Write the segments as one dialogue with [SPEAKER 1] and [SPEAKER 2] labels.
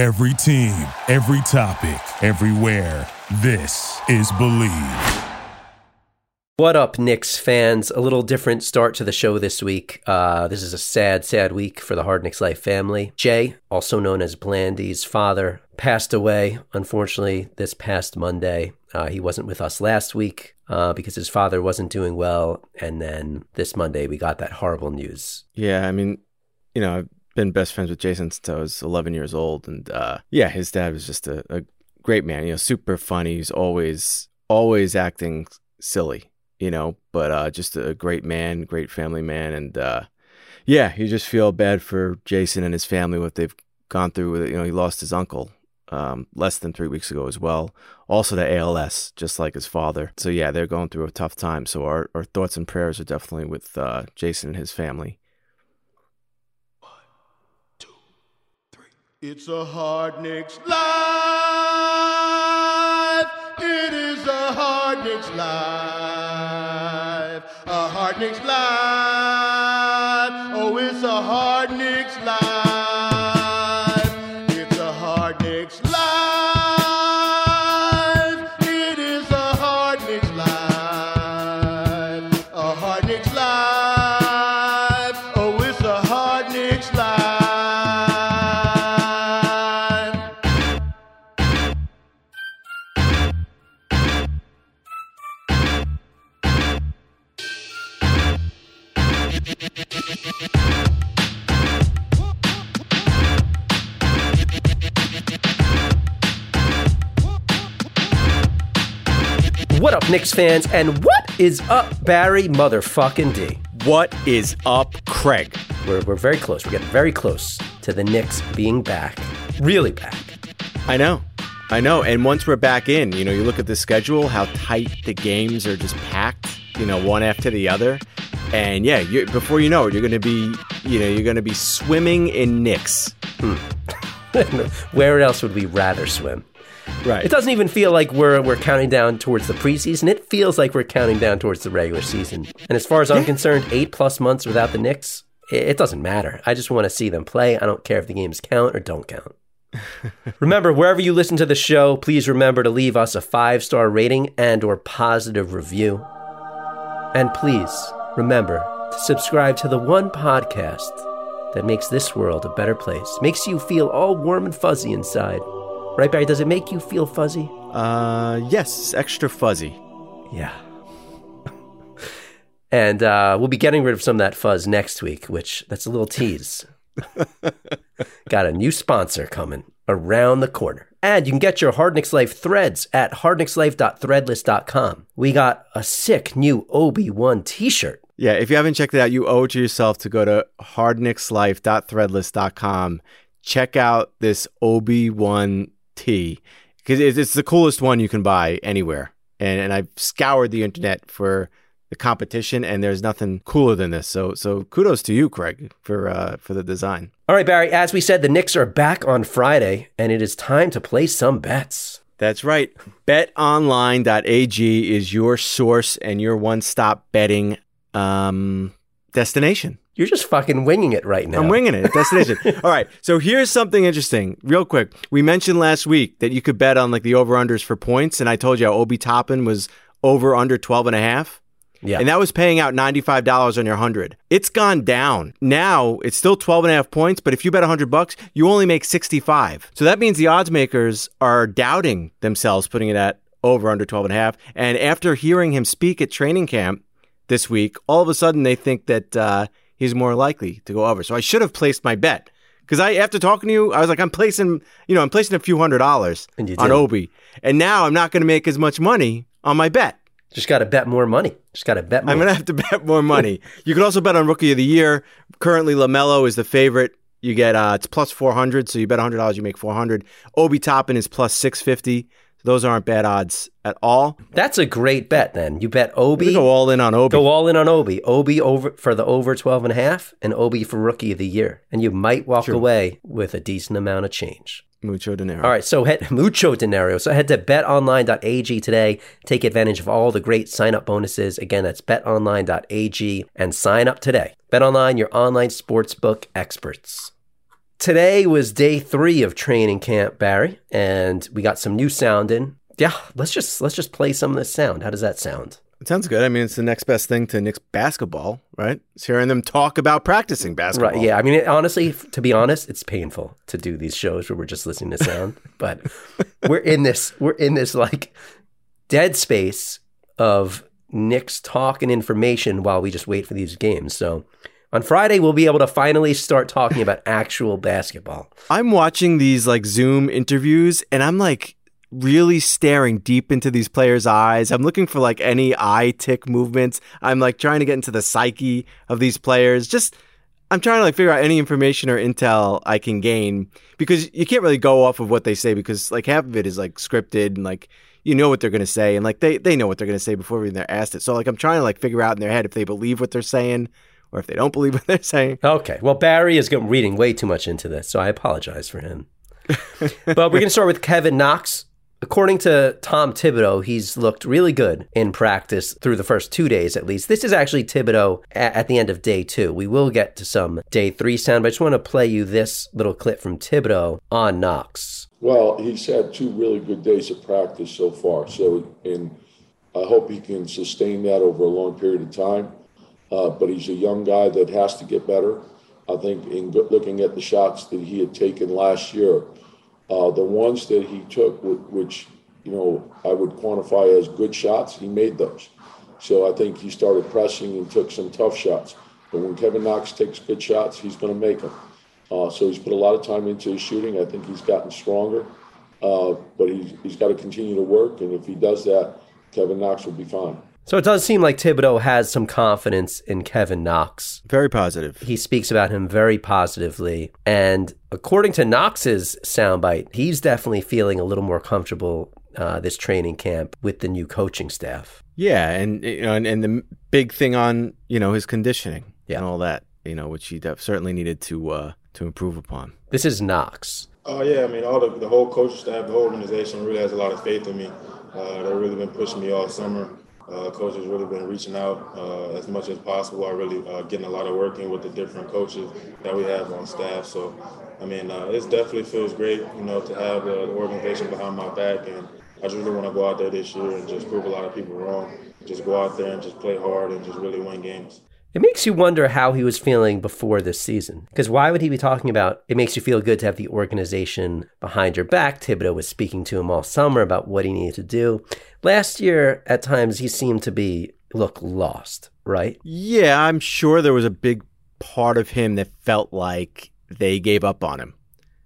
[SPEAKER 1] Every team, every topic, everywhere. This is Believe.
[SPEAKER 2] What up, Knicks fans? A little different start to the show this week. Uh, this is a sad, sad week for the Hard Knicks Life family. Jay, also known as Blandy's father, passed away, unfortunately, this past Monday. Uh, he wasn't with us last week uh, because his father wasn't doing well. And then this Monday, we got that horrible news.
[SPEAKER 3] Yeah, I mean, you know, I've been best friends with Jason since I was 11 years old. And uh, yeah, his dad was just a, a great man, you know, super funny. He's always, always acting silly you know, but uh, just a great man, great family man, and uh, yeah, you just feel bad for Jason and his family what they've gone through with it. You know, he lost his uncle um, less than three weeks ago as well, also to ALS, just like his father. So yeah, they're going through a tough time. So our, our thoughts and prayers are definitely with uh, Jason and his family.
[SPEAKER 4] One, two, three. It's a hard Knicks life. It is a hard Knicks life a hard Knicks life. Oh, it's a hard Knicks life. It's a hard Knicks life.
[SPEAKER 2] Fans? And what is up, Barry motherfucking D?
[SPEAKER 3] What is up, Craig?
[SPEAKER 2] We're, we're very close. We're getting very close to the Knicks being back. Really back.
[SPEAKER 3] I know. I know. And once we're back in, you know, you look at the schedule, how tight the games are just packed, you know, one after the other. And yeah, before you know it, you're going to be, you know, you're going to be swimming in Knicks. Hmm.
[SPEAKER 2] Where else would we rather swim?
[SPEAKER 3] Right.
[SPEAKER 2] It doesn't even feel like we're we're counting down towards the preseason. It feels like we're counting down towards the regular season. And as far as I'm concerned, eight plus months without the Knicks, it, it doesn't matter. I just want to see them play. I don't care if the games count or don't count. remember, wherever you listen to the show, please remember to leave us a five star rating and or positive review. And please remember to subscribe to the one podcast that makes this world a better place, makes you feel all warm and fuzzy inside. Right, Barry? Does it make you feel fuzzy?
[SPEAKER 3] Uh, yes, extra fuzzy.
[SPEAKER 2] Yeah. and uh, we'll be getting rid of some of that fuzz next week, which that's a little tease. Got a new sponsor coming around the corner. And you can get your Hard Knicks Life threads at hardknickslife.threadless.com. We got a sick new Obi-Wan t-shirt.
[SPEAKER 3] Yeah, if you haven't checked it out, you owe it to yourself to go to hardknickslife.threadless.com. Check out this Obi-Wan because it's, it's the coolest one you can buy anywhere. And, and I've scoured the internet for the competition, and there's nothing cooler than this. So so kudos to you, Craig, for uh, for the design.
[SPEAKER 2] All right, Barry, as we said, the Knicks are back on Friday, and it is time to place some bets.
[SPEAKER 3] That's right. BetOnline.ag is your source and your one-stop betting um, destination.
[SPEAKER 2] You're just fucking winging it right now.
[SPEAKER 3] I'm winging it. Destination. All right. So here's something interesting, real quick. We mentioned last week that you could bet on like the over unders for points, and I told you how Obi Toppin was over under 12 and a half.
[SPEAKER 2] Yeah.
[SPEAKER 3] And that was paying out $95 on your 100. It's gone down. Now it's still 12 and a half points, but if you bet 100 bucks, you only make 65. So that means the odds makers are doubting themselves putting it at over under 12 and a half. And after hearing him speak at training camp this week, all of a sudden they think that uh, he's more likely to go over. So I should have placed my bet. Because I, after talking to you, I was like, I'm placing, you know, I'm placing a few hundred dollars on
[SPEAKER 2] did.
[SPEAKER 3] Obi, and now I'm not going to make as much money on my bet.
[SPEAKER 2] Just got to bet more money. Just got to bet more.
[SPEAKER 3] I'm gonna have to bet more money. you can also bet on Rookie of the Year. Currently, Lamelo is the favorite. You get uh, it's plus 400, so you bet 100 dollars, you make 400. Obi Toppin is plus 650. Those aren't bad odds at all.
[SPEAKER 2] That's a great bet then. You bet Obi.
[SPEAKER 3] go all in on Obi.
[SPEAKER 2] Go all in on Obi. Obi over for the over 12 and a half and Obi for rookie of the year. And you might walk
[SPEAKER 3] True.
[SPEAKER 2] away with a decent amount of change.
[SPEAKER 3] Mucho dinero.
[SPEAKER 2] All right, so head mucho dinero. So head to betonline.ag today. Take advantage of all the great sign up bonuses. Again, that's betonline.ag and sign up today. BetOnline, your online sportsbook experts. Today was day three of training camp, Barry, and we got some new sound in. Yeah, let's just let's just play some of this sound. How does that sound?
[SPEAKER 3] It sounds good. I mean, it's the next best thing to Knicks basketball, right? It's hearing them talk about practicing basketball.
[SPEAKER 2] Right. Yeah. I mean, it, honestly, to be honest, it's painful to do these shows where we're just listening to sound, but we're in this, we're in this like dead space of Knicks talk and information while we just wait for these games. So on Friday, we'll be able to finally start talking about actual basketball.
[SPEAKER 3] I'm watching these like Zoom interviews and I'm like really staring deep into these players' eyes. I'm looking for like any eye tick movements. I'm like trying to get into the psyche of these players. Just I'm trying to like figure out any information or intel I can gain because you can't really go off of what they say because like half of it is like scripted and like you know what they're going to say and like they they know what they're going to say before even they're asked it. So like I'm trying to like figure out in their head if they believe what they're saying or if they don't believe what they're saying.
[SPEAKER 2] Okay. Well, Barry is getting- reading way too much into this, so I apologize for him. but we're going to start with Kevin Knox. According to Tom Thibodeau, he's looked really good in practice through the first two days at least. This is actually Thibodeau a- at the end of day two. We will get to some day three sound, but I just want to play you this little clip from Thibodeau on Knox.
[SPEAKER 5] Well, he's had two really good days of practice so far. So, and I hope he can sustain that over a long period of time. Uh, but he's a young guy that has to get better. I think in looking at the shots that he had taken last year, uh, the ones that he took, which you know I would quantify as good shots, he made those. So I think he started pressing and took some tough shots. But when Kevin Knox takes good shots, he's going to make them. Uh, so he's put a lot of time into his shooting. I think he's gotten stronger, uh, but he's, he's got to continue to work. And if he does that, Kevin Knox will be fine.
[SPEAKER 2] So it does seem like Thibodeau has some confidence in Kevin Knox.
[SPEAKER 3] Very positive.
[SPEAKER 2] He speaks about him very positively. And according to Knox's soundbite, he's definitely feeling a little more comfortable uh, this training camp with the new coaching staff.
[SPEAKER 3] Yeah, and you know, and, and the big thing on you know his conditioning
[SPEAKER 2] Yeah.
[SPEAKER 3] and all that, you know, which he def- certainly needed to uh, to improve upon.
[SPEAKER 2] This is Knox.
[SPEAKER 6] Oh yeah, I mean, all the, the whole coaching staff, the whole organization really has a lot of faith in me. Uh, they've really been pushing me all summer. Uh, coach has really been reaching out uh, as much as possible. I really uh, getting a lot of working with the different coaches that we have on staff. So, I mean, uh, it definitely feels great, you know, to have uh, the organization behind my back. And I just really want to go out there this year and just prove a lot of people wrong. Just go out there and just play hard and just really win games.
[SPEAKER 2] It makes you wonder how he was feeling before this season. Because why would he be talking about it makes you feel good to have the organization behind your back? Thibodeau was speaking to him all summer about what he needed to do. Last year, at times, he seemed to be look lost, right?
[SPEAKER 3] Yeah, I'm sure there was a big part of him that felt like they gave up on him.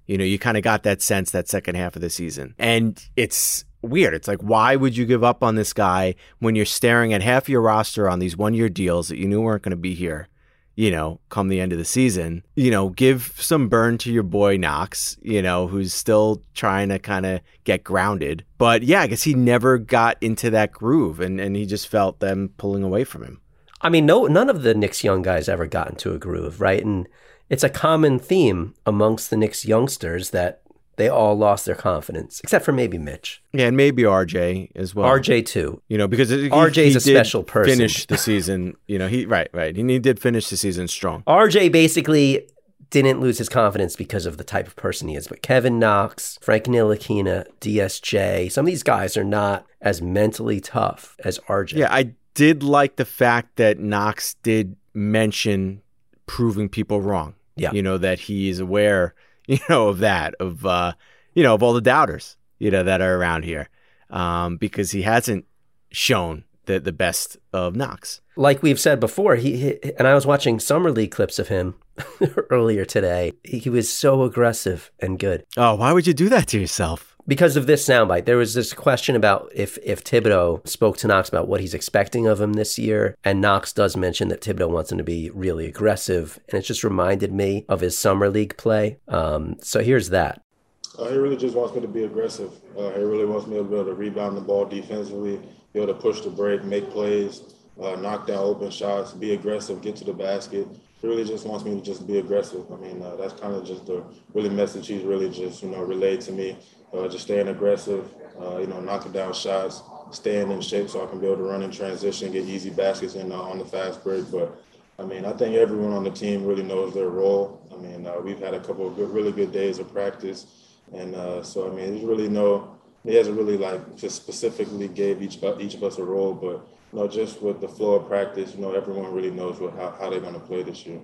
[SPEAKER 3] You know, you kind of got that sense that second half of the season. And it's weird. It's like, why would you give up on this guy when you're staring at half your roster on these one year deals that you knew weren't going to be here? You know, come the end of the season, you know, give some burn to your boy Knox, you know, who's still trying to kind of get grounded. But yeah, I guess he never got into that groove and, and he just felt them pulling away from him.
[SPEAKER 2] I mean, no, none of the Knicks young guys ever got into a groove, right? And it's a common theme amongst the Knicks youngsters that they all lost their confidence, except for maybe Mitch.
[SPEAKER 3] Yeah, and maybe RJ as well.
[SPEAKER 2] RJ too.
[SPEAKER 3] you know, because he,
[SPEAKER 2] RJ 's
[SPEAKER 3] he
[SPEAKER 2] a
[SPEAKER 3] did
[SPEAKER 2] special person.
[SPEAKER 3] Finish the season, you know. He right, right. He, he did finish the season strong.
[SPEAKER 2] RJ basically didn't lose his confidence because of the type of person he is. But Kevin Knox, Frank Ntilikina, DSJ, some of these guys are not as mentally tough as RJ.
[SPEAKER 3] Yeah, I did like the fact that Knox did mention proving people wrong.
[SPEAKER 2] Yeah.
[SPEAKER 3] you know that he is aware, you know, of that of uh, you know, of all the doubters, you know, that are around here, um, because he hasn't shown the the best of Knox.
[SPEAKER 2] like we've said before, he, he and I was watching summer league clips of him earlier today. He, he was so aggressive and good
[SPEAKER 3] Oh, why would you do that to yourself?
[SPEAKER 2] Because of this soundbite. There was this question about if if Thibodeau spoke to Knox about what he's expecting of him this year, and Knox does mention that Thibodeau wants him to be really aggressive, and it just reminded me of his summer league play. Um, so here's that.
[SPEAKER 6] Uh, he really just wants me to be aggressive. Uh, he really wants me to be able to rebound the ball defensively, be able to push the break, make plays, uh, knock down open shots, be aggressive, get to the basket. Really just wants me to just be aggressive. I mean, uh, that's kind of just the really message he's really just you know relayed to me. Uh, just staying aggressive, uh, you know, knocking down shots, staying in shape so I can be able to run in transition, get easy baskets in uh, on the fast break. But
[SPEAKER 7] I mean, I think everyone on the team really knows their role. I mean, uh, we've had a couple of good, really good days of practice, and uh, so I mean, there's really no. He hasn't really like just specifically gave each each of us a role, but you know, just with the flow of practice, you know, everyone really knows what how, how they're going to play this year.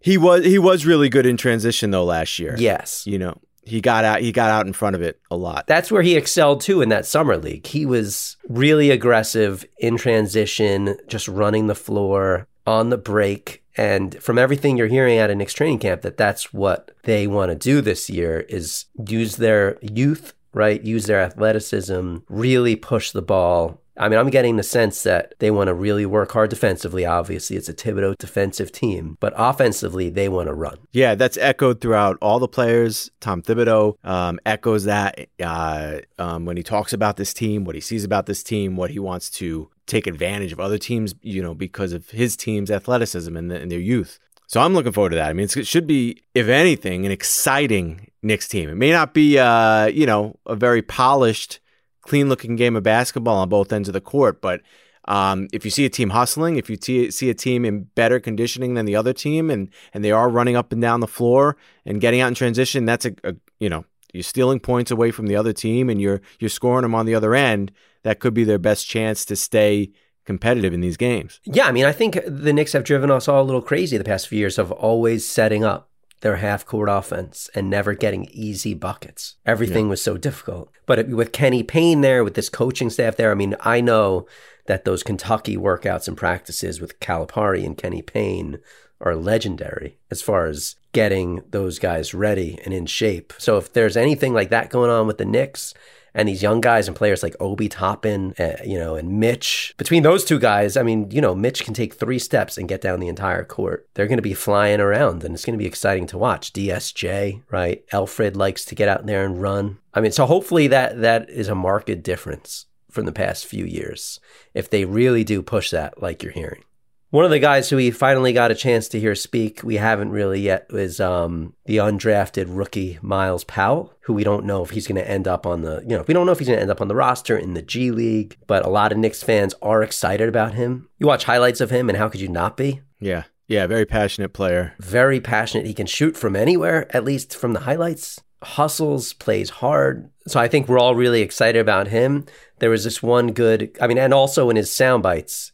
[SPEAKER 3] He was he was really good in transition though last year.
[SPEAKER 2] Yes.
[SPEAKER 3] You know, he got out he got out in front of it a lot.
[SPEAKER 2] That's where he excelled too in that summer league. He was really aggressive in transition, just running the floor on the break. And from everything you're hearing at a Knicks training camp, that that's what they want to do this year is use their youth, right? Use their athleticism, really push the ball I mean, I'm getting the sense that they want to really work hard defensively. Obviously, it's a Thibodeau defensive team, but offensively, they want to run.
[SPEAKER 3] Yeah, that's echoed throughout all the players. Tom Thibodeau um, echoes that uh, um, when he talks about this team, what he sees about this team, what he wants to take advantage of other teams, you know, because of his team's athleticism and, the, and their youth. So I'm looking forward to that. I mean, it should be, if anything, an exciting Knicks team. It may not be, uh, you know, a very polished clean looking game of basketball on both ends of the court. But um, if you see a team hustling, if you t- see a team in better conditioning than the other team, and and they are running up and down the floor and getting out in transition, that's a, a you know you're stealing points away from the other team, and you're you're scoring them on the other end. That could be their best chance to stay competitive in these games.
[SPEAKER 2] Yeah, I mean, I think the Knicks have driven us all a little crazy the past few years of always setting up their half court offense and never getting easy buckets. Everything yeah. was so difficult. But with Kenny Payne there, with this coaching staff there, I mean, I know that those Kentucky workouts and practices with Calipari and Kenny Payne are legendary as far as getting those guys ready and in shape. So if there's anything like that going on with the Knicks, and these young guys and players like Obi Toppin, uh, you know, and Mitch. Between those two guys, I mean, you know, Mitch can take three steps and get down the entire court. They're going to be flying around, and it's going to be exciting to watch. DSJ, right? Elfrid likes to get out there and run. I mean, so hopefully that that is a marked difference from the past few years if they really do push that, like you're hearing. One of the guys who we finally got a chance to hear speak, we haven't really yet, is um, the undrafted rookie Myles Powell, who we don't know if he's going to end up on the, you know, we don't know if he's going to end up on the roster in the G League, but a lot of Knicks fans are excited about him. You watch highlights of him, and how could you not be?
[SPEAKER 3] Yeah. Yeah. Very passionate player.
[SPEAKER 2] Very passionate. He can shoot from anywhere, at least from the highlights. Hustles, plays hard. So I think we're all really excited about him. There was this one good, I mean, and also in his sound bites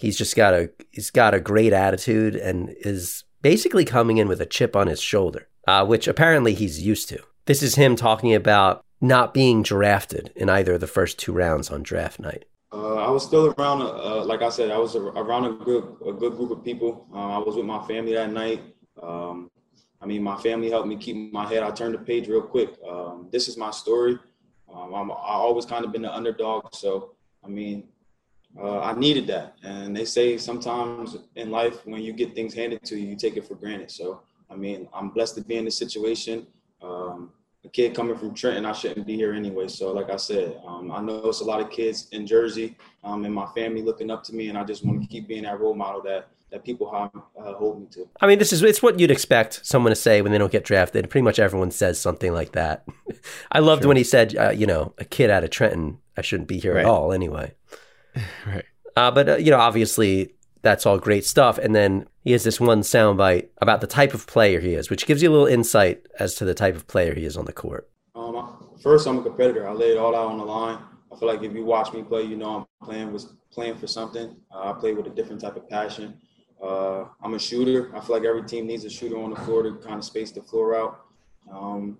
[SPEAKER 2] he's just got a he's got a great attitude and is basically coming in with a chip on his shoulder, uh, which apparently he's used to. This is him talking about not being drafted in either of the first two rounds on draft night.
[SPEAKER 7] Uh, I was still around, uh, like I said, I was around a good a good group of people. Uh, I was with my family that night. Um, I mean, my family helped me keep my head. I turned the page real quick. Um, this is my story. Um, I'm, I always kind of been the underdog, so I mean, uh, I needed that. And they say sometimes in life, when you get things handed to you, you take it for granted. So, I mean, I'm blessed to be in this situation. Um, a kid coming from Trenton, I shouldn't be here anyway. So, like I said, um, I know it's a lot of kids in Jersey um, and my family looking up to me, and I just want to keep being that role model that that people have, uh, hold me to.
[SPEAKER 2] I mean, this is it's what you'd expect someone to say when they don't get drafted. Pretty much everyone says something like that. I loved sure. when he said, uh, you know, a kid out of Trenton, I shouldn't be here right. at all anyway.
[SPEAKER 3] right.
[SPEAKER 2] Uh, but uh, you know, obviously, that's all great stuff. And then he has this one soundbite about the type of player he is, which gives you a little insight as to the type of player he is on the court.
[SPEAKER 7] Um, first, I'm a competitor. I lay it all out on the line. I feel like if you watch me play, you know I'm playing with playing for something. Uh, I play with a different type of passion. Uh, I'm a shooter. I feel like every team needs a shooter on the floor to kind of space the floor out. Um,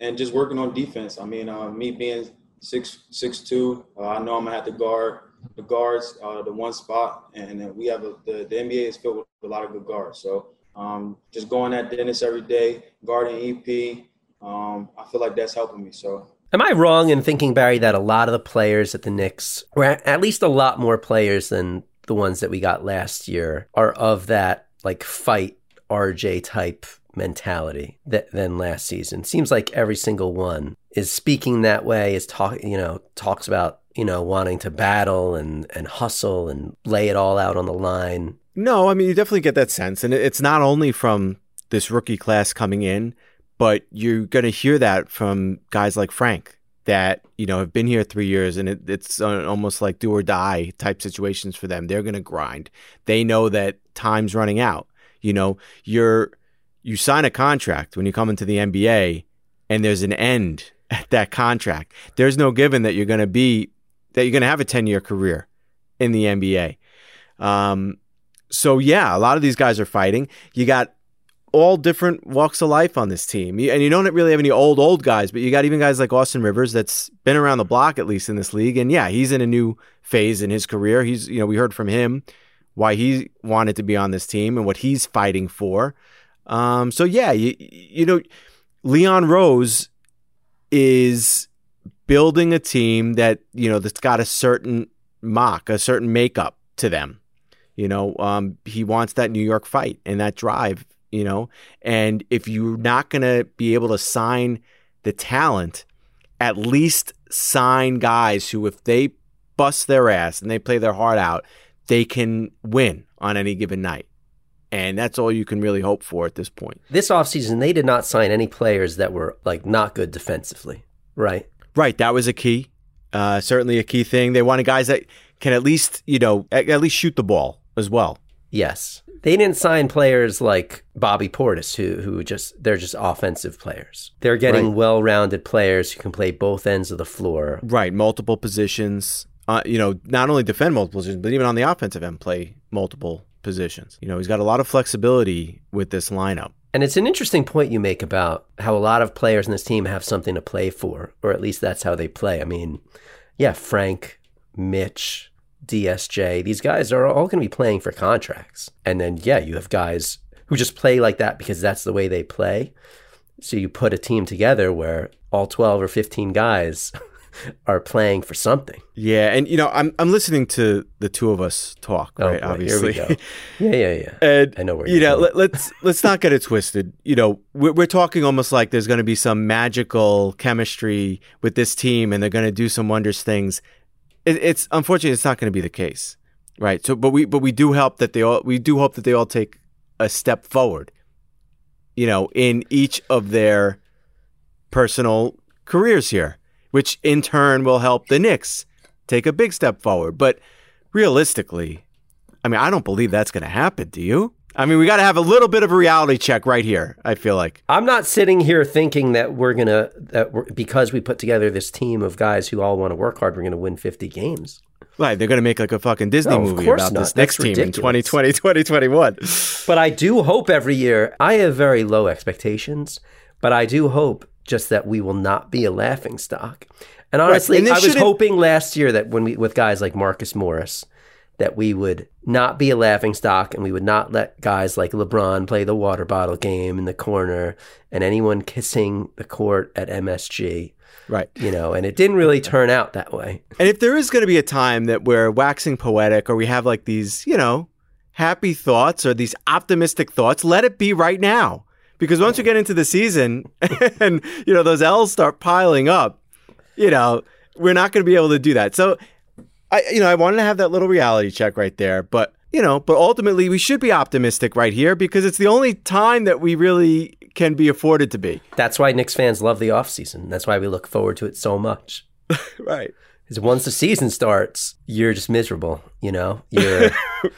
[SPEAKER 7] and just working on defense. I mean, uh, me being six six two, uh, I know I'm gonna have to guard the guards, uh, the one spot, and we have a, the the NBA is filled with a lot of good guards. So um, just going at Dennis every day, guarding EP, um, I feel like that's helping me. So.
[SPEAKER 2] Am I wrong in thinking, Barry, that a lot of the players at the Knicks, or at least a lot more players than the ones that we got last year, are of that like fight RJ type mentality that, than last season? Seems like every single one is speaking that way, is talk, you know, talks about you know, wanting to battle and, and hustle and lay it all out on the line.
[SPEAKER 3] No, I mean, you definitely get that sense. And it's not only from this rookie class coming in, but you're going to hear that from guys like Frank that you know have been here three years, and it, it's uh, almost like do or die type situations for them. They're going to grind. They know that time's running out. You know, you're you sign a contract when you come into the NBA, and there's an end at that contract. There's no given that you're going to be that you're going to have a 10 year career in the NBA. Um, so yeah, a lot of these guys are fighting. You got all different walks of life on this team. And you don't really have any old, old guys, but you got even guys like Austin Rivers that's been around the block at least in this league. And yeah, he's in a new phase in his career. He's, you know, we heard from him why he wanted to be on this team and what he's fighting for. Um, so yeah, you, you know, Leon Rose is building a team that, you know, that's got a certain mock, a certain makeup to them. You know, um, he wants that New York fight and that drive you know? And if you're not going to be able to sign the talent, at least sign guys who, if they bust their ass and they play their heart out, they can win on any given night. And that's all you can really hope for at this point.
[SPEAKER 2] This offseason, they did not sign any players that were like not good defensively, right?
[SPEAKER 3] Right. That was a key. Uh, certainly a key thing. They wanted guys that can at least, you know, at, at least shoot the ball as well.
[SPEAKER 2] Yes. They didn't sign players like Bobby Portis, who who just they're just offensive players. They're getting
[SPEAKER 3] Right.
[SPEAKER 2] well-rounded players who can play both ends of the floor.
[SPEAKER 3] Right. Multiple positions. Uh, you know, not only defend multiple positions, but even on the offensive end, play multiple positions. You know, he's got a lot of flexibility with this lineup.
[SPEAKER 2] And it's an interesting point you make about how a lot of players in this team have something to play for, or at least that's how they play. I mean, yeah, Frank, Mitch, DSJ, these guys are all going to be playing for contracts. And then, yeah, you have guys who just play like that because that's the way they play. So you put a team together where all 12 or 15 guys are playing for something.
[SPEAKER 3] Yeah, and you know, I'm I'm listening to the two of us talk,
[SPEAKER 2] Oh,
[SPEAKER 3] right?
[SPEAKER 2] boy,
[SPEAKER 3] obviously.
[SPEAKER 2] Here we go. Yeah, yeah, yeah.
[SPEAKER 3] And
[SPEAKER 2] I know where
[SPEAKER 3] you
[SPEAKER 2] you're
[SPEAKER 3] know,
[SPEAKER 2] going.
[SPEAKER 3] let, let's let's not get it twisted. You know, we're, we're talking almost like there's going to be some magical chemistry with this team, and they're going to do some wondrous things. It, it's unfortunately it's not going to be the case, right? So, but we but we do help that they all we do hope that they all take a step forward. You know, in each of their personal careers here, which in turn will help the Knicks take a big step forward. But realistically, I mean, I don't believe that's going to happen. Do you? I mean, we got to have a little bit of a reality check right here. I feel like.
[SPEAKER 2] I'm not sitting here thinking that we're gonna that we're, because we put together this team of guys who all want to work hard, we're gonna win 50 games.
[SPEAKER 3] Right, they're going to make like a fucking Disney
[SPEAKER 2] No,
[SPEAKER 3] movie about
[SPEAKER 2] not.
[SPEAKER 3] this
[SPEAKER 2] That's
[SPEAKER 3] next team in 2020, 2021.
[SPEAKER 2] But I do hope every year. I have very low expectations, but I do hope just that we will not be a laughing stock. And honestly,
[SPEAKER 3] and
[SPEAKER 2] I was hoping last year that when we with guys like Marcus Morris, that we would not be a laughing stock and we would not let guys like LeBron play the water bottle game in the corner and anyone kissing the court at MSG.
[SPEAKER 3] Right.
[SPEAKER 2] You know, and it didn't really turn out that way.
[SPEAKER 3] And if there is going to be a time that we're waxing poetic or we have like these, you know, happy thoughts or these optimistic thoughts, let it be right now. Because once you get into the season and, you know, those L's start piling up, you know, we're not going to be able to do that. So, I, you know, I wanted to have that little reality check right there. But, you know, but ultimately we should be optimistic right here because it's the only time that we really can be afforded to be.
[SPEAKER 2] That's why Knicks fans love the offseason. That's why we look forward to it so much.
[SPEAKER 3] Right.
[SPEAKER 2] Because once the season starts, you're just miserable. You know, you're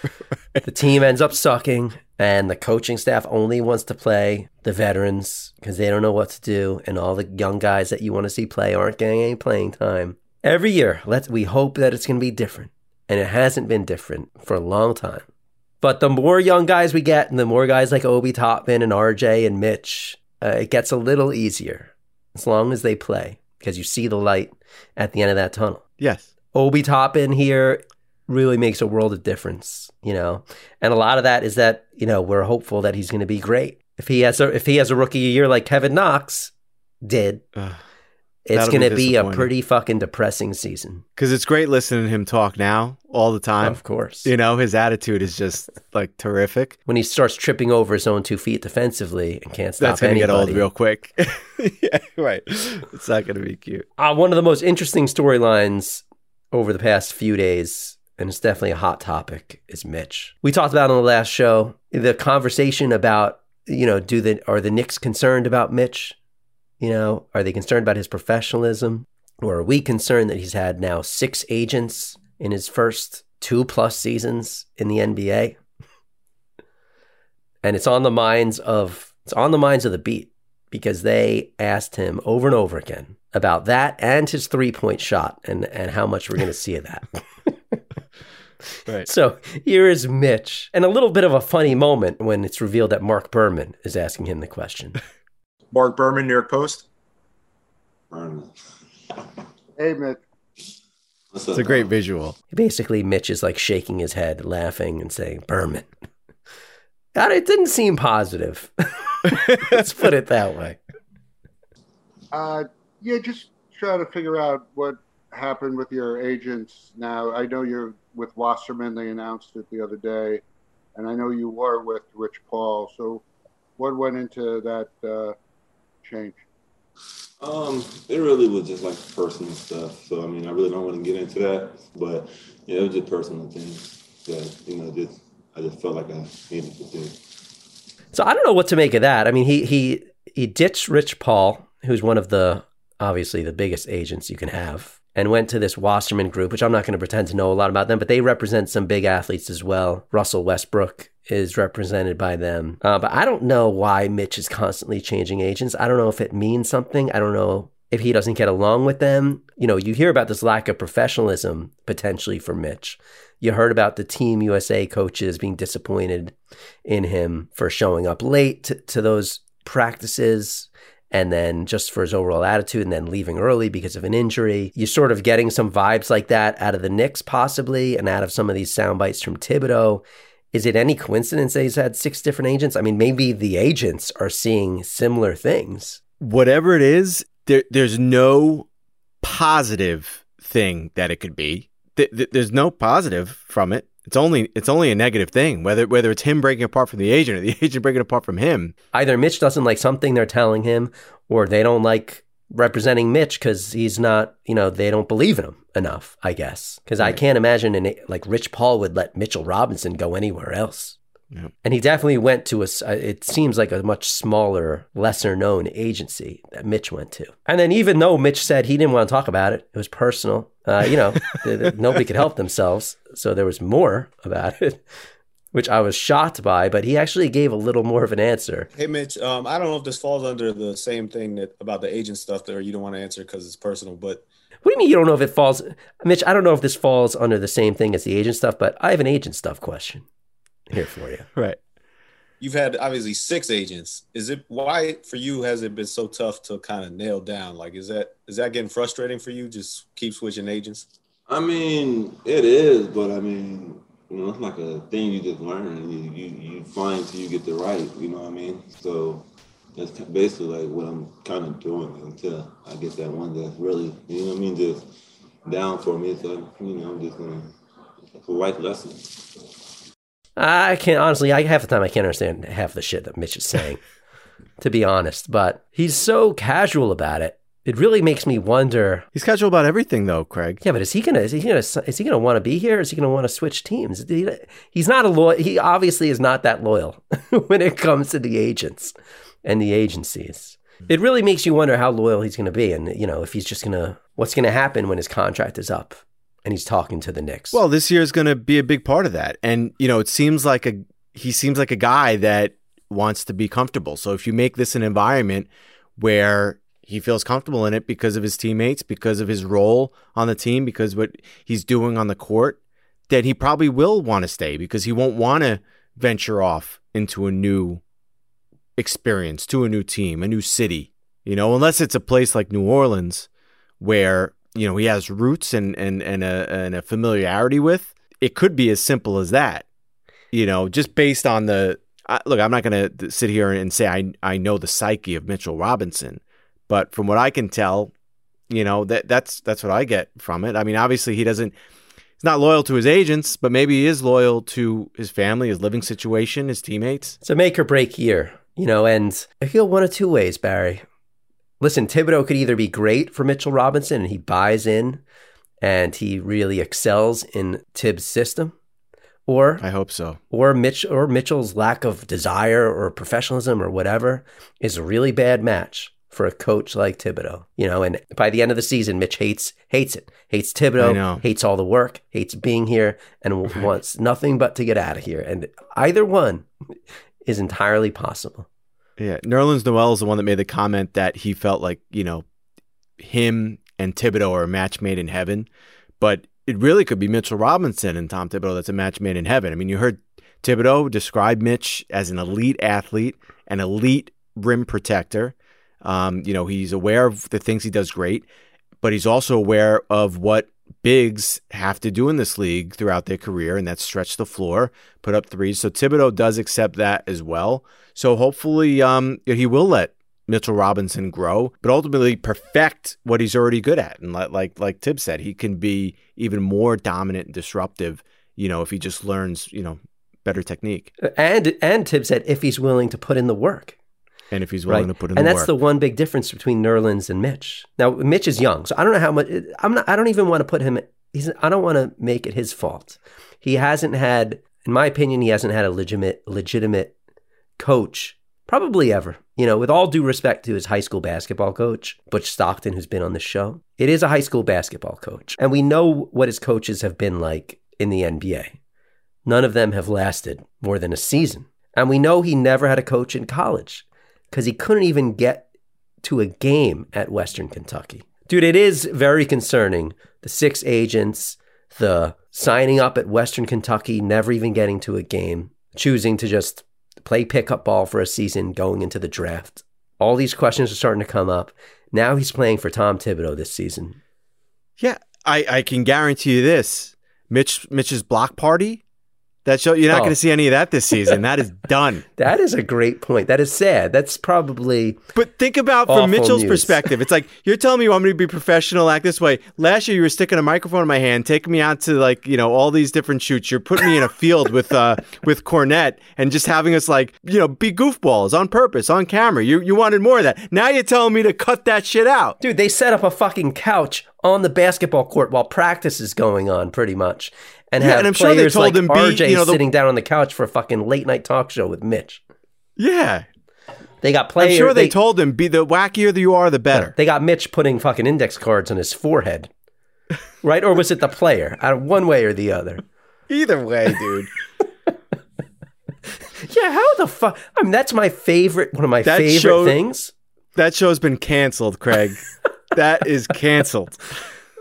[SPEAKER 2] the team ends up sucking, and the coaching staff only wants to play the veterans because they don't know what to do, and all the young guys that you want to see play aren't getting any playing time. Every year, let's we hope that it's going to be different, and it hasn't been different for a long time. But the more young guys we get, and the more guys like Obi Toppin and RJ and Mitch, uh, it gets a little easier as long as they play because you see the light at the end of that tunnel.
[SPEAKER 3] Yes.
[SPEAKER 2] Obi Toppin here really makes a world of difference, you know. And a lot of that is that, you know, we're hopeful that he's going to be great. If he has a if he has a rookie year like Kevin Knox did,
[SPEAKER 3] Ugh.
[SPEAKER 2] it's going to be a pretty fucking depressing season.
[SPEAKER 3] Because it's great listening to him talk now all the time.
[SPEAKER 2] of course.
[SPEAKER 3] You know, his attitude is just like terrific.
[SPEAKER 2] When he starts tripping over his own two feet defensively and can't stop
[SPEAKER 3] That's going to get old real quick. yeah, right. It's not going to be cute.
[SPEAKER 2] Uh, one of the most interesting storylines over the past few days, and it's definitely a hot topic, is Mitch. We talked about on the last show the conversation about you know do the are the Knicks concerned about Mitch? You know, are they concerned about his professionalism? Or are we concerned that he's had now six agents in his first two plus seasons in the NBA? And it's on the minds of it's on the minds of the beat because they asked him over and over again about that and his three point shot and, and how much we're going to see of that.
[SPEAKER 3] Right.
[SPEAKER 2] So here is Mitch, and a little bit of a funny moment when it's revealed that Mark Berman is asking him the question.
[SPEAKER 8] Mark Berman, New York Post.
[SPEAKER 9] Hey, Mitch.
[SPEAKER 3] It's a great visual.
[SPEAKER 2] Basically, Mitch is like shaking his head, laughing, and saying, Berman. God, it didn't seem positive. Let's put it that way.
[SPEAKER 9] Uh, yeah, just trying to figure out what happened with your agents now. I know you're with Wasserman, they announced it the other day, and I know you were with Rich Paul. So, what went into that uh, change?
[SPEAKER 10] Um, it really was just like personal stuff. So I mean, I really don't want to get into that, but yeah, it was just personal things that you know, just I just felt like I needed to do.
[SPEAKER 2] So I don't know what to make of that. I mean, he he he ditched Rich Paul, who's one of the obviously the biggest agents you can have, and went to this Wasserman group, which I'm not going to pretend to know a lot about them, but they represent some big athletes as well. Russell Westbrook is represented by them, uh, but I don't know why Mitch is constantly changing agents. I don't know if it means something. I don't know if he doesn't get along with them. You know, you hear about this lack of professionalism potentially for Mitch. You heard about the Team USA coaches being disappointed in him for showing up late to, to those practices and then just for his overall attitude and then leaving early because of an injury. You're sort of getting some vibes like that out of the Knicks, possibly, and out of some of these sound bites from Thibodeau. Is it any coincidence that he's had six different agents? I mean, maybe the agents are seeing similar things.
[SPEAKER 3] Whatever it is, there, there's no positive thing that it could be. Th- th- there's no positive from it. It's only it's only a negative thing. Whether whether it's him breaking apart from the agent or the agent breaking apart from him.
[SPEAKER 2] Either Mitch doesn't like something they're telling him, or they don't like representing Mitch because he's not, you know, they don't believe in him enough, I guess. Because I can't imagine an, like Rich Paul would let Mitchell Robinson go anywhere else.
[SPEAKER 3] Yeah.
[SPEAKER 2] And he definitely went to a, uh, it seems like a much smaller, lesser known agency that Mitch went to. And then even though Mitch said he didn't want to talk about it, it was personal, uh, you know, nobody could help themselves. So there was more about it, which I was shocked by, but he actually gave a little more of an answer.
[SPEAKER 11] Hey, Mitch. Um, I don't know if this falls under the same thing that about the agent stuff that or you don't want to answer because it's personal. But
[SPEAKER 2] What do you mean you don't know if it falls? Mitch, I don't know if this falls under the same thing as the agent stuff, but I have an agent stuff question here for you.
[SPEAKER 3] Right.
[SPEAKER 11] you've had obviously six agents. Is it why for you has it been so tough to kind of nail down? Like, is that is that getting frustrating for you? Just keep switching agents.
[SPEAKER 10] I mean, it is, but I mean, you know, it's like a thing you just learn and you, you, you find till you get the right, you know what I mean? So that's basically like what I'm kind of doing until I get that one that's really, you know what I mean, just down for me. So, you know, I'm just gonna, it's a life lesson.
[SPEAKER 2] I can't honestly. I half the time I can't understand half the shit that Mitch is saying, to be honest. But he's so casual about it. It really makes me wonder.
[SPEAKER 3] He's casual about everything, though, Craig.
[SPEAKER 2] Yeah, but is he gonna is he gonna is he gonna want to be here? Is he gonna want to switch teams? He's not a loyal. He obviously is not that loyal when it comes to the agents and the agencies. Hmm. It really makes you wonder how loyal he's gonna be, and you know if he's just gonna what's gonna happen when his contract is up and he's talking to the Knicks.
[SPEAKER 3] Well, this year is going to be a big part of that, and you know, it seems like a he seems like a guy that wants to be comfortable. So if you make this an environment where he feels comfortable in it because of his teammates, because of his role on the team, because what he's doing on the court, then he probably will want to stay because he won't want to venture off into a new experience, to a new team, a new city. You know, unless it's a place like New Orleans where you know he has roots and and and a and a familiarity with. It could be as simple as that. You know, just based on the I, look. I'm not going to sit here and say I I know the psyche of Mitchell Robinson, but from what I can tell, you know that that's that's what I get from it. I mean, obviously he doesn't. He's not loyal to his agents, but maybe he is loyal to his family, his living situation, his teammates.
[SPEAKER 2] It's a make or break year, you know, and I feel one of two ways, Barry. Listen, Thibodeau could either be great for Mitchell Robinson and he buys in and he really excels in Thibs' system, or
[SPEAKER 3] I hope so.
[SPEAKER 2] or Mitch or Mitchell's lack of desire or professionalism or whatever is a really bad match for a coach like Thibodeau. You know, and by the end of the season, Mitch hates hates it, hates Thibodeau, hates all the work, hates being here, and wants nothing but to get out of here. And either one is entirely possible.
[SPEAKER 3] Yeah, Nerlens Noel is the one that made the comment that he felt like you know him and Thibodeau are a match made in heaven, but it really could be Mitchell Robinson and Tom Thibodeau that's a match made in heaven. I mean, you heard Thibodeau describe Mitch as an elite athlete, an elite rim protector. Um, you know, he's aware of the things he does great, but he's also aware of what bigs have to do in this league throughout their career, and that's stretch the floor, put up threes. So Thibodeau does accept that as well. So hopefully, um, he will let Mitchell Robinson grow, but ultimately perfect what he's already good at. And like like like Tib said, he can be even more dominant and disruptive. You know, if he just learns, you know, better technique,
[SPEAKER 2] And and Tibb said if he's willing to put in the work.
[SPEAKER 3] And if he's willing
[SPEAKER 2] right?
[SPEAKER 3] to put in
[SPEAKER 2] and
[SPEAKER 3] the work.
[SPEAKER 2] And that's the one big difference between Nerlens and Mitch. Now Mitch is young, so I don't know how much. I'm not. I don't even want to put him. He's. I don't want to make it his fault. He hasn't had, in my opinion, he hasn't had a legitimate legitimate coach probably ever. You know, with all due respect to his high school basketball coach, Butch Stockton, who's been on the show, it is a high school basketball coach, and we know what his coaches have been like in the NBA. None of them have lasted more than a season. And we know he never had a coach in college because he couldn't even get to a game at Western Kentucky. Dude, it is very concerning. The six agents, the signing up at Western Kentucky, never even getting to a game, choosing to just play pickup ball for a season going into the draft. All these questions are starting to come up. Now he's playing for Tom Thibodeau this season.
[SPEAKER 3] yeah, I I can guarantee you this: Mitch Mitch's block party. That show you're not
[SPEAKER 2] Oh.
[SPEAKER 3] going to see any of that this season. that is done.
[SPEAKER 2] That is a great point. That is sad. That's probably
[SPEAKER 3] But think about from Mitchell's
[SPEAKER 2] news.
[SPEAKER 3] perspective. It's like you're telling me you want me to be professional, act this way. Last year you were sticking a microphone in my hand, taking me out to like you know all these different shoots. You're putting me in a field with uh with Kornet and just having us like you know be goofballs on purpose on camera. You you wanted more of that. Now you're telling me to cut that shit out.
[SPEAKER 2] Dude, they set up a fucking couch on the basketball court while practice is going on, pretty much, and
[SPEAKER 3] Yeah,
[SPEAKER 2] have
[SPEAKER 3] and I'm sure they told
[SPEAKER 2] like
[SPEAKER 3] him be-
[SPEAKER 2] RJ
[SPEAKER 3] you know, the-
[SPEAKER 2] sitting down on the couch for a fucking late night talk show with Mitch.
[SPEAKER 3] Yeah,
[SPEAKER 2] They got
[SPEAKER 3] I'm
[SPEAKER 2] players.
[SPEAKER 3] sure they, told him be the wackier that you are, the better.
[SPEAKER 2] They got Mitch putting fucking index cards on his forehead, right? Or was it the player? One way or the other.
[SPEAKER 3] Either way, dude.
[SPEAKER 2] Yeah, how the fuck? I mean, that's my favorite. One of my
[SPEAKER 3] That
[SPEAKER 2] favorite
[SPEAKER 3] show-
[SPEAKER 2] things.
[SPEAKER 3] that show's been canceled, Craig. that is canceled.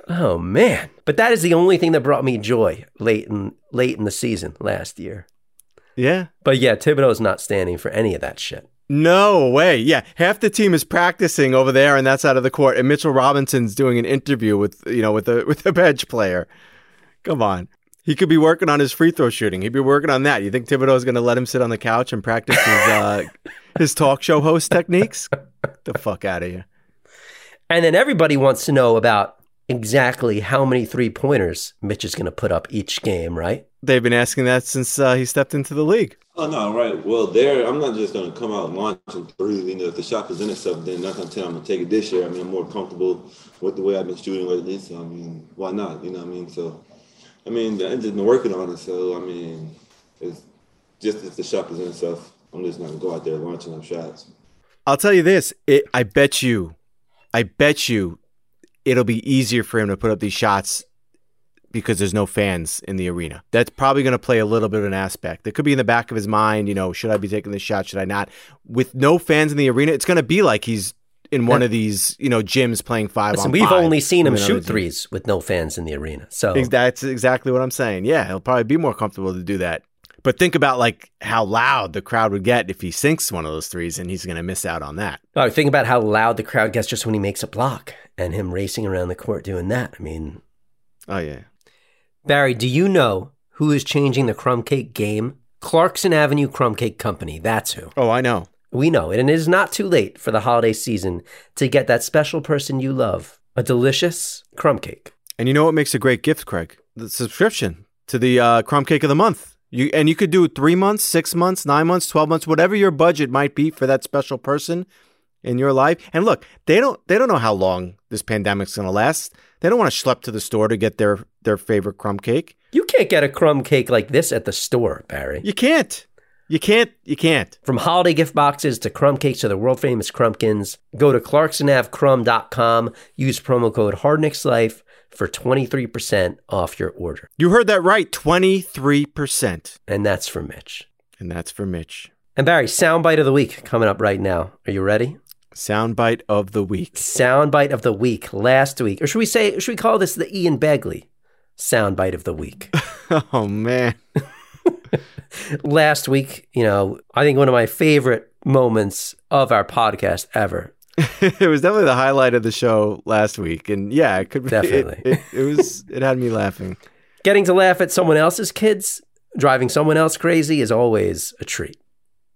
[SPEAKER 2] Oh man! But that is the only thing that brought me joy late in late in the season last year.
[SPEAKER 3] Yeah.
[SPEAKER 2] But yeah, Thibodeau's not standing for any of that shit.
[SPEAKER 3] No way. Yeah, half the team is practicing over there on that side of the court, and Mitchell Robinson's doing an interview with you know with a with a bench player. Come on, he could be working on his free throw shooting. He'd be working on that. You think Thibodeau's going to let him sit on the couch and practice his uh, his talk show host techniques? Get the fuck out of here.
[SPEAKER 2] And then everybody wants to know about exactly how many three pointers Mitch is going to put up each game, right?
[SPEAKER 3] They've been asking that since uh, he stepped into the league.
[SPEAKER 10] Oh no, right. Well, there, I'm not just gonna come out launching threes. You know, if the shot presents itself, then nine times ten, I'm gonna take it this year. I mean, I'm more comfortable with the way I've been shooting lately. So I mean, why not? You know what I mean? So, I mean, I've just been working on it. So I mean, it's just if the shot presents itself, I'm just not gonna go out there launching up shots.
[SPEAKER 3] I'll tell you this. It, I bet you, I bet you, it'll be easier for him to put up these shots because there's no fans in the arena. That's probably going to play a little bit of an aspect. That could be in the back of his mind. You know, should I be taking this shot? Should I not? With no fans in the arena, it's going to be like he's in one of these, you know, gyms playing five
[SPEAKER 2] Listen,
[SPEAKER 3] on
[SPEAKER 2] we've
[SPEAKER 3] five
[SPEAKER 2] only seen him shoot threes with no fans in the arena. So
[SPEAKER 3] That's exactly what I'm saying. Yeah, he'll probably be more comfortable to do that. But think about like how loud the crowd would get if he sinks one of those threes, and he's going to miss out on that.
[SPEAKER 2] Oh, think about how loud the crowd gets just when he makes a block and him racing around the court doing that. I mean,
[SPEAKER 3] Oh yeah.
[SPEAKER 2] Barry, do you know who is changing the crumb cake game? Clarkson Avenue Crumb Cake Company. That's who.
[SPEAKER 3] Oh, I know.
[SPEAKER 2] We know it, and it is not too late for the holiday season to get that special person you love a delicious crumb cake.
[SPEAKER 3] And you know what makes a great gift, Craig? The subscription to the uh, Crumb Cake of the Month. You and you could do three months, six months, nine months, twelve months, whatever your budget might be for that special person in your life. And look, they don't they don't know how long this pandemic's going to last. They don't want to schlep to the store to get their their favorite crumb cake.
[SPEAKER 2] You can't get a crumb cake like this at the store, Barry.
[SPEAKER 3] You can't. You can't. You can't.
[SPEAKER 2] From holiday gift boxes to crumb cakes to the world famous crumpkins, go to clarksonavcrumb.com. Use promo code HardKnicksLife for 23% off your order.
[SPEAKER 3] You heard that right. Twenty three percent,
[SPEAKER 2] And that's for Mitch.
[SPEAKER 3] and that's for Mitch.
[SPEAKER 2] And Barry, soundbite of the week coming up right now. Are you ready?
[SPEAKER 3] Soundbite of the week.
[SPEAKER 2] Soundbite of the week last week. Or should we say, should we call this the Ian Begley soundbite of the week?
[SPEAKER 3] Oh man.
[SPEAKER 2] last week, you know, I think one of my favorite moments of our podcast ever.
[SPEAKER 3] it was definitely the highlight of the show last week, and yeah, it could be.
[SPEAKER 2] Definitely.
[SPEAKER 3] It, it was. It had me laughing.
[SPEAKER 2] Getting to laugh at someone else's kids driving someone else crazy is always a treat.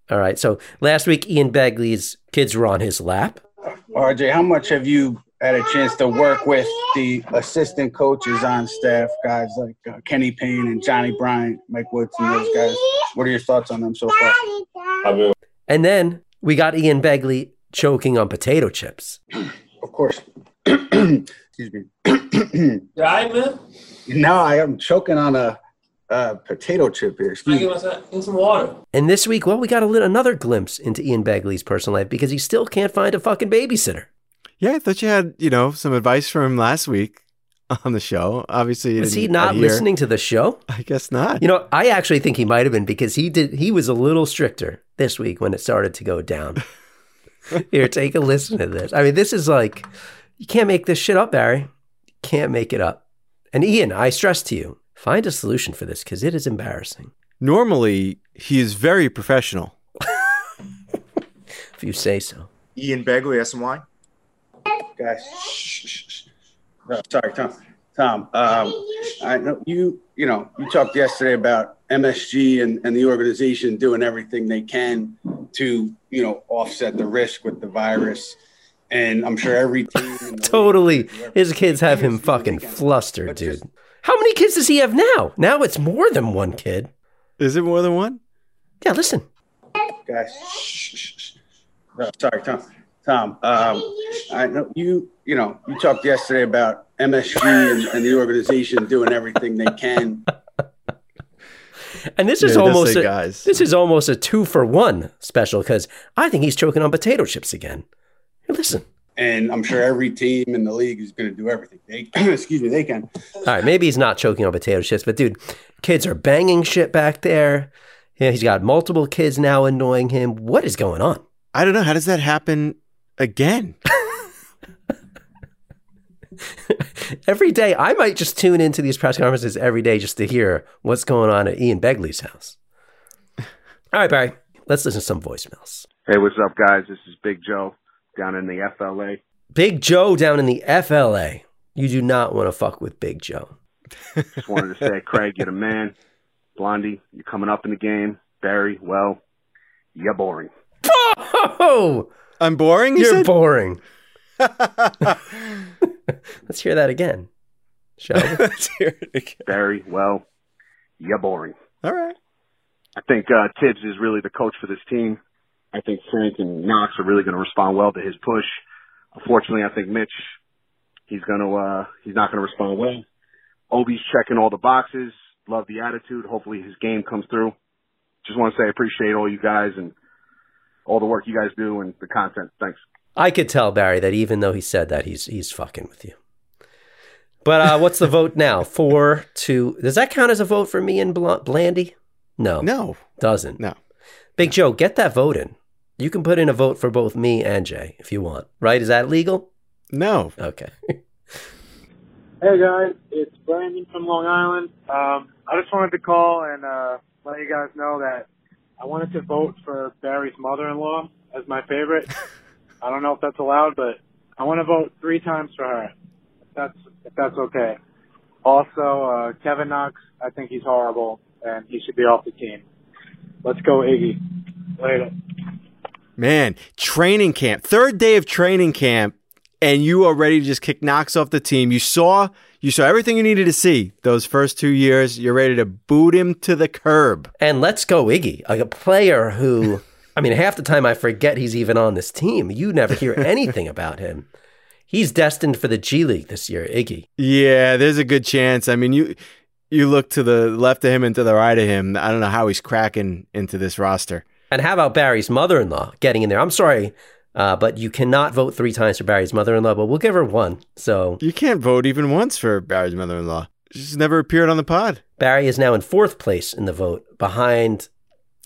[SPEAKER 2] All right. So last week, Ian Begley's kids were on his lap.
[SPEAKER 12] RJ, how much have you had a chance to work with the assistant coaches on staff, guys like uh, Kenny Payne and Johnny Bryant, Mike Woodson, and those guys? What are your thoughts on them so far?
[SPEAKER 2] And then we got Ian Begley choking on potato chips.
[SPEAKER 12] Of course. Excuse me.
[SPEAKER 13] Right, man.
[SPEAKER 12] no, I am choking on a, a potato chip here.
[SPEAKER 13] I
[SPEAKER 12] Excuse me.
[SPEAKER 13] myself in some water.
[SPEAKER 2] And this week, well, we got a little, another glimpse into Ian Begley's personal life because he still can't find a fucking babysitter.
[SPEAKER 3] Yeah, I thought you had you know some advice from him last week on the show. Obviously,
[SPEAKER 2] is he
[SPEAKER 3] didn't
[SPEAKER 2] not
[SPEAKER 3] adhere.
[SPEAKER 2] listening to the show?
[SPEAKER 3] I guess not.
[SPEAKER 2] You know, I actually think he might have been because he did. He was a little stricter this week when it started to go down. Here, take a listen to this. I mean, this is like you can't make this shit up, Barry. You can't make it up. And Ian, I stress to you, find a solution for this because it is embarrassing.
[SPEAKER 3] Normally, he is very professional.
[SPEAKER 2] If you say so.
[SPEAKER 8] Ian Begley, SNY.
[SPEAKER 12] guys. Shh, shh, shh. No, sorry, Tom. Tom, um, I know you. You know, you talked yesterday about MSG and, and the organization doing everything they can to, you know, offset the risk with the virus. And I'm sure every team. in the
[SPEAKER 2] Totally, his kids have him fucking flustered, dude. How many kids does he have now? Now it's more than one kid.
[SPEAKER 3] Is it more than one?
[SPEAKER 2] Yeah, listen.
[SPEAKER 12] guys. Shh, shh, shh. No, sorry, Tom. Tom, um, I know you. You know, you talked yesterday about MSG and, and the organization doing everything they can
[SPEAKER 2] And this is
[SPEAKER 3] he
[SPEAKER 2] almost
[SPEAKER 3] say
[SPEAKER 2] a,
[SPEAKER 3] guys.
[SPEAKER 2] this is almost a two for one special because I think he's choking on potato chips again. Here, listen.
[SPEAKER 12] and I'm sure every team in the league is going to do everything they excuse me they can.
[SPEAKER 2] All right, maybe he's not choking on potato chips, but dude, kids are banging shit back there. Yeah, he's got multiple kids now annoying him. What is going on?
[SPEAKER 3] I don't know. How does that happen again?
[SPEAKER 2] Every day, I might just tune into these press conferences every day just to hear what's going on at Ian Begley's house. All right, Barry, let's listen to some voicemails.
[SPEAKER 14] Hey, what's up, guys? This is Big Joe down in the FLA.
[SPEAKER 2] Big Joe down in the FLA. You do not want to fuck with Big Joe.
[SPEAKER 14] Just wanted to say, Craig, you're the man. Blondie, you're coming up in the game. Barry, well, you're boring.
[SPEAKER 2] Oh,
[SPEAKER 3] I'm boring. You
[SPEAKER 2] you're
[SPEAKER 3] said?
[SPEAKER 2] boring. Let's hear that again. Shall we?
[SPEAKER 3] Let's hear it again.
[SPEAKER 14] Barry, well, you're boring.
[SPEAKER 3] All right.
[SPEAKER 14] I think uh, Thibs is really the coach for this team. I think Frank and Knox are really going to respond well to his push. Unfortunately, I think Mitch, he's going to, uh, he's not going to respond well. Obi's checking all the boxes. Love the attitude. Hopefully his game comes through. Just want to say I appreciate all you guys and all the work you guys do and the content. Thanks.
[SPEAKER 2] I could tell Barry that even though he said that, he's he's fucking with you. But uh, what's the vote now? Four to. Does that count as a vote for me and Bl- Blandy? No,
[SPEAKER 3] No.
[SPEAKER 2] doesn't.
[SPEAKER 3] No.
[SPEAKER 2] Big Joe, get that vote in. You can put in a vote for both me and Jay if you want. Right? Is that legal?
[SPEAKER 3] No.
[SPEAKER 2] Okay.
[SPEAKER 15] Hey guys, it's Brandon from Long Island. Um, I just wanted to call and uh, let you guys know that I wanted to vote for Barry's mother-in-law as my favorite. I don't know if that's allowed, but I want to vote three times for her. If that's if that's okay. Also, uh, Kevin Knox, I think he's horrible and he should be off the team. Let's go, Iggy. Later.
[SPEAKER 3] Man, training camp, third day of training camp, and you are ready to just kick Knox off the team. You saw you saw everything you needed to see those first two years. You're ready to boot him to the curb.
[SPEAKER 2] And let's go, Iggy, a player who, I mean, half the time I forget he's even on this team. You never hear anything about him. He's destined for the G League this year, Iggy.
[SPEAKER 3] Yeah, there's a good chance. I mean, you you look to the left of him and to the right of him. I don't know how he's cracking into this roster.
[SPEAKER 2] And how about Barry's mother-in-law getting in there? I'm sorry, uh, but you cannot vote three times for Barry's mother-in-law, but we'll give her one. So
[SPEAKER 3] You can't vote even once for Barry's mother-in-law. She's never appeared on the pod.
[SPEAKER 2] Barry is now in fourth place in the vote behind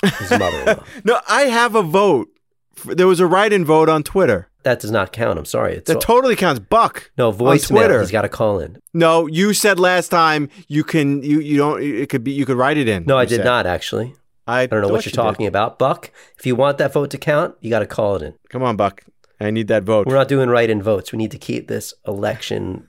[SPEAKER 2] his mother-in-law.
[SPEAKER 3] No, I have a vote. There was a write-in vote on Twitter.
[SPEAKER 2] that does not count. I'm sorry. It's
[SPEAKER 3] That totally counts. Buck.
[SPEAKER 2] no
[SPEAKER 3] on
[SPEAKER 2] voicemail.
[SPEAKER 3] Twitter.
[SPEAKER 2] He's got to call in.
[SPEAKER 3] No, you said last time you can you you don't it could be you could write it in.
[SPEAKER 2] No, I
[SPEAKER 3] you
[SPEAKER 2] did
[SPEAKER 3] said.
[SPEAKER 2] not actually.
[SPEAKER 3] I,
[SPEAKER 2] I don't know what
[SPEAKER 3] thought
[SPEAKER 2] you're
[SPEAKER 3] you did.
[SPEAKER 2] talking about, Buck. If you want that vote to count, you got to call it in.
[SPEAKER 3] Come on, Buck. I need that vote.
[SPEAKER 2] We're not doing write-in votes. We need to keep this election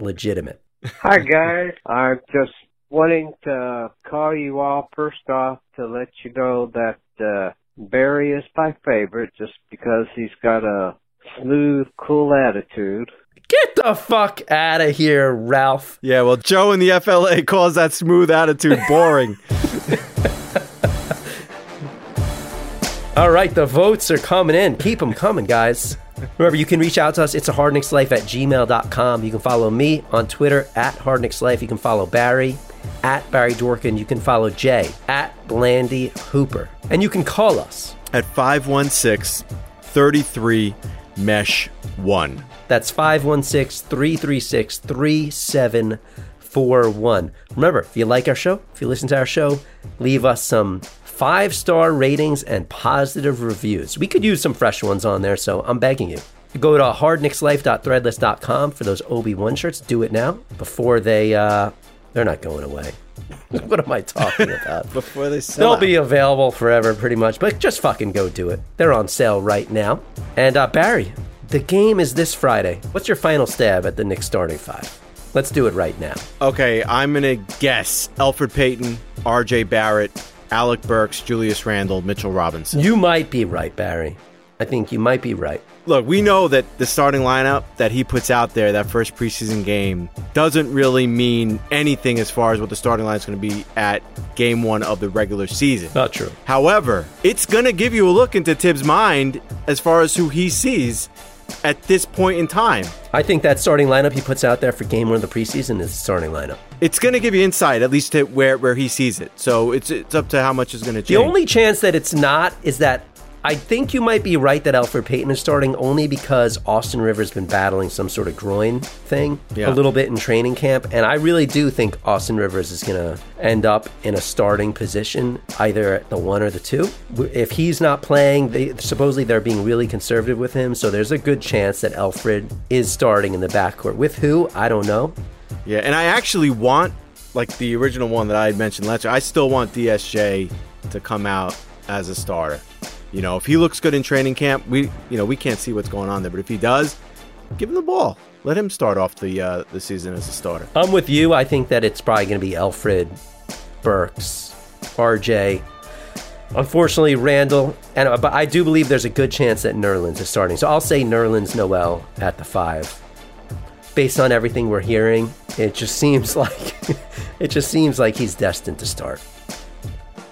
[SPEAKER 2] legitimate.
[SPEAKER 16] Hi guys, I'm just wanting to call you all first off to let you know that uh, Barry is my favorite just because he's got a smooth, cool attitude.
[SPEAKER 2] Get the fuck out of here, Ralph.
[SPEAKER 3] Yeah, well, Joe in the FLA calls that smooth attitude boring.
[SPEAKER 2] All right, the votes are coming in. Keep them coming, guys. Remember, you can reach out to us. It's a HardKnicksLife at gmail.com. You can follow me on Twitter at HardKnicksLife. You can follow Barry at Barry Dorkin. You can follow Jay at Blandy Hooper. And you can call us.
[SPEAKER 3] At 516 33 Mesh 1.
[SPEAKER 2] That's 516 336 3741. Remember, if you like our show, if you listen to our show, leave us some five star ratings and positive reviews. We could use some fresh ones on there, so I'm begging you. Go to HardKnicksLife.threadless.com for those Obi-Wan shirts. Do it now before they, uh, they're not going away. what am I talking about?
[SPEAKER 3] Before they sell
[SPEAKER 2] They'll
[SPEAKER 3] out.
[SPEAKER 2] be available forever, pretty much. But just fucking go do it. They're on sale right now. And uh, Barry, the game is this Friday. What's your final stab at the Knicks starting five? Let's do it right now.
[SPEAKER 3] Okay, I'm going to guess Elfrid Payton, RJ Barrett, Alec Burks, Julius Randle, Mitchell Robinson.
[SPEAKER 2] You might be right, Barry. I think you might be right.
[SPEAKER 3] Look, we know that the starting lineup that he puts out there, that first preseason game, doesn't really mean anything as far as what the starting line is going to be at game one of the regular season.
[SPEAKER 2] Not true.
[SPEAKER 3] However, it's going to give you a look into Thibs' mind as far as who he sees at this point in time.
[SPEAKER 2] I think that starting lineup he puts out there for game one of the preseason is the starting lineup.
[SPEAKER 3] It's going to give you insight, at least to where, where he sees it. So it's it's up to how much is going to change.
[SPEAKER 2] The only chance that it's not is that I think you might be right that Elfrid Payton is starting only because Austin Rivers has been battling some sort of groin thing
[SPEAKER 3] Yeah.
[SPEAKER 2] a little bit in training camp, and I really do think Austin Rivers is going to end up in a starting position, either at the one or the two. If he's not playing, they, supposedly they're being really conservative with him, so there's a good chance that Elfrid is starting in the backcourt. With who? I don't know.
[SPEAKER 3] Yeah, and I actually want, like the original one that I had mentioned last year, I still want DSJ to come out as a starter. You know, if he looks good in training camp, we you know we can't see what's going on there, but if he does, give him the ball. Let him start off the uh, the season as a starter.
[SPEAKER 2] I'm with you. I think that it's probably going to be Elfrid, Burks, RJ. Unfortunately, Randle, and uh, but I do believe there's a good chance that Nerlens is starting. So I'll say Nerlens Noel at the five. Based on everything we're hearing, it just seems like it just seems like he's destined to start.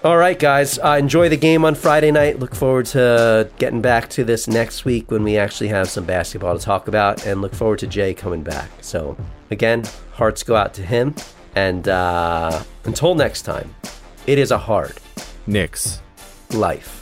[SPEAKER 2] All right, guys, uh, enjoy the game on Friday night. Look forward to getting back to this next week when we actually have some basketball to talk about, and look forward to Jay coming back. So, again, hearts go out to him. And uh, until next time, it is a hard
[SPEAKER 3] Knicks
[SPEAKER 2] life.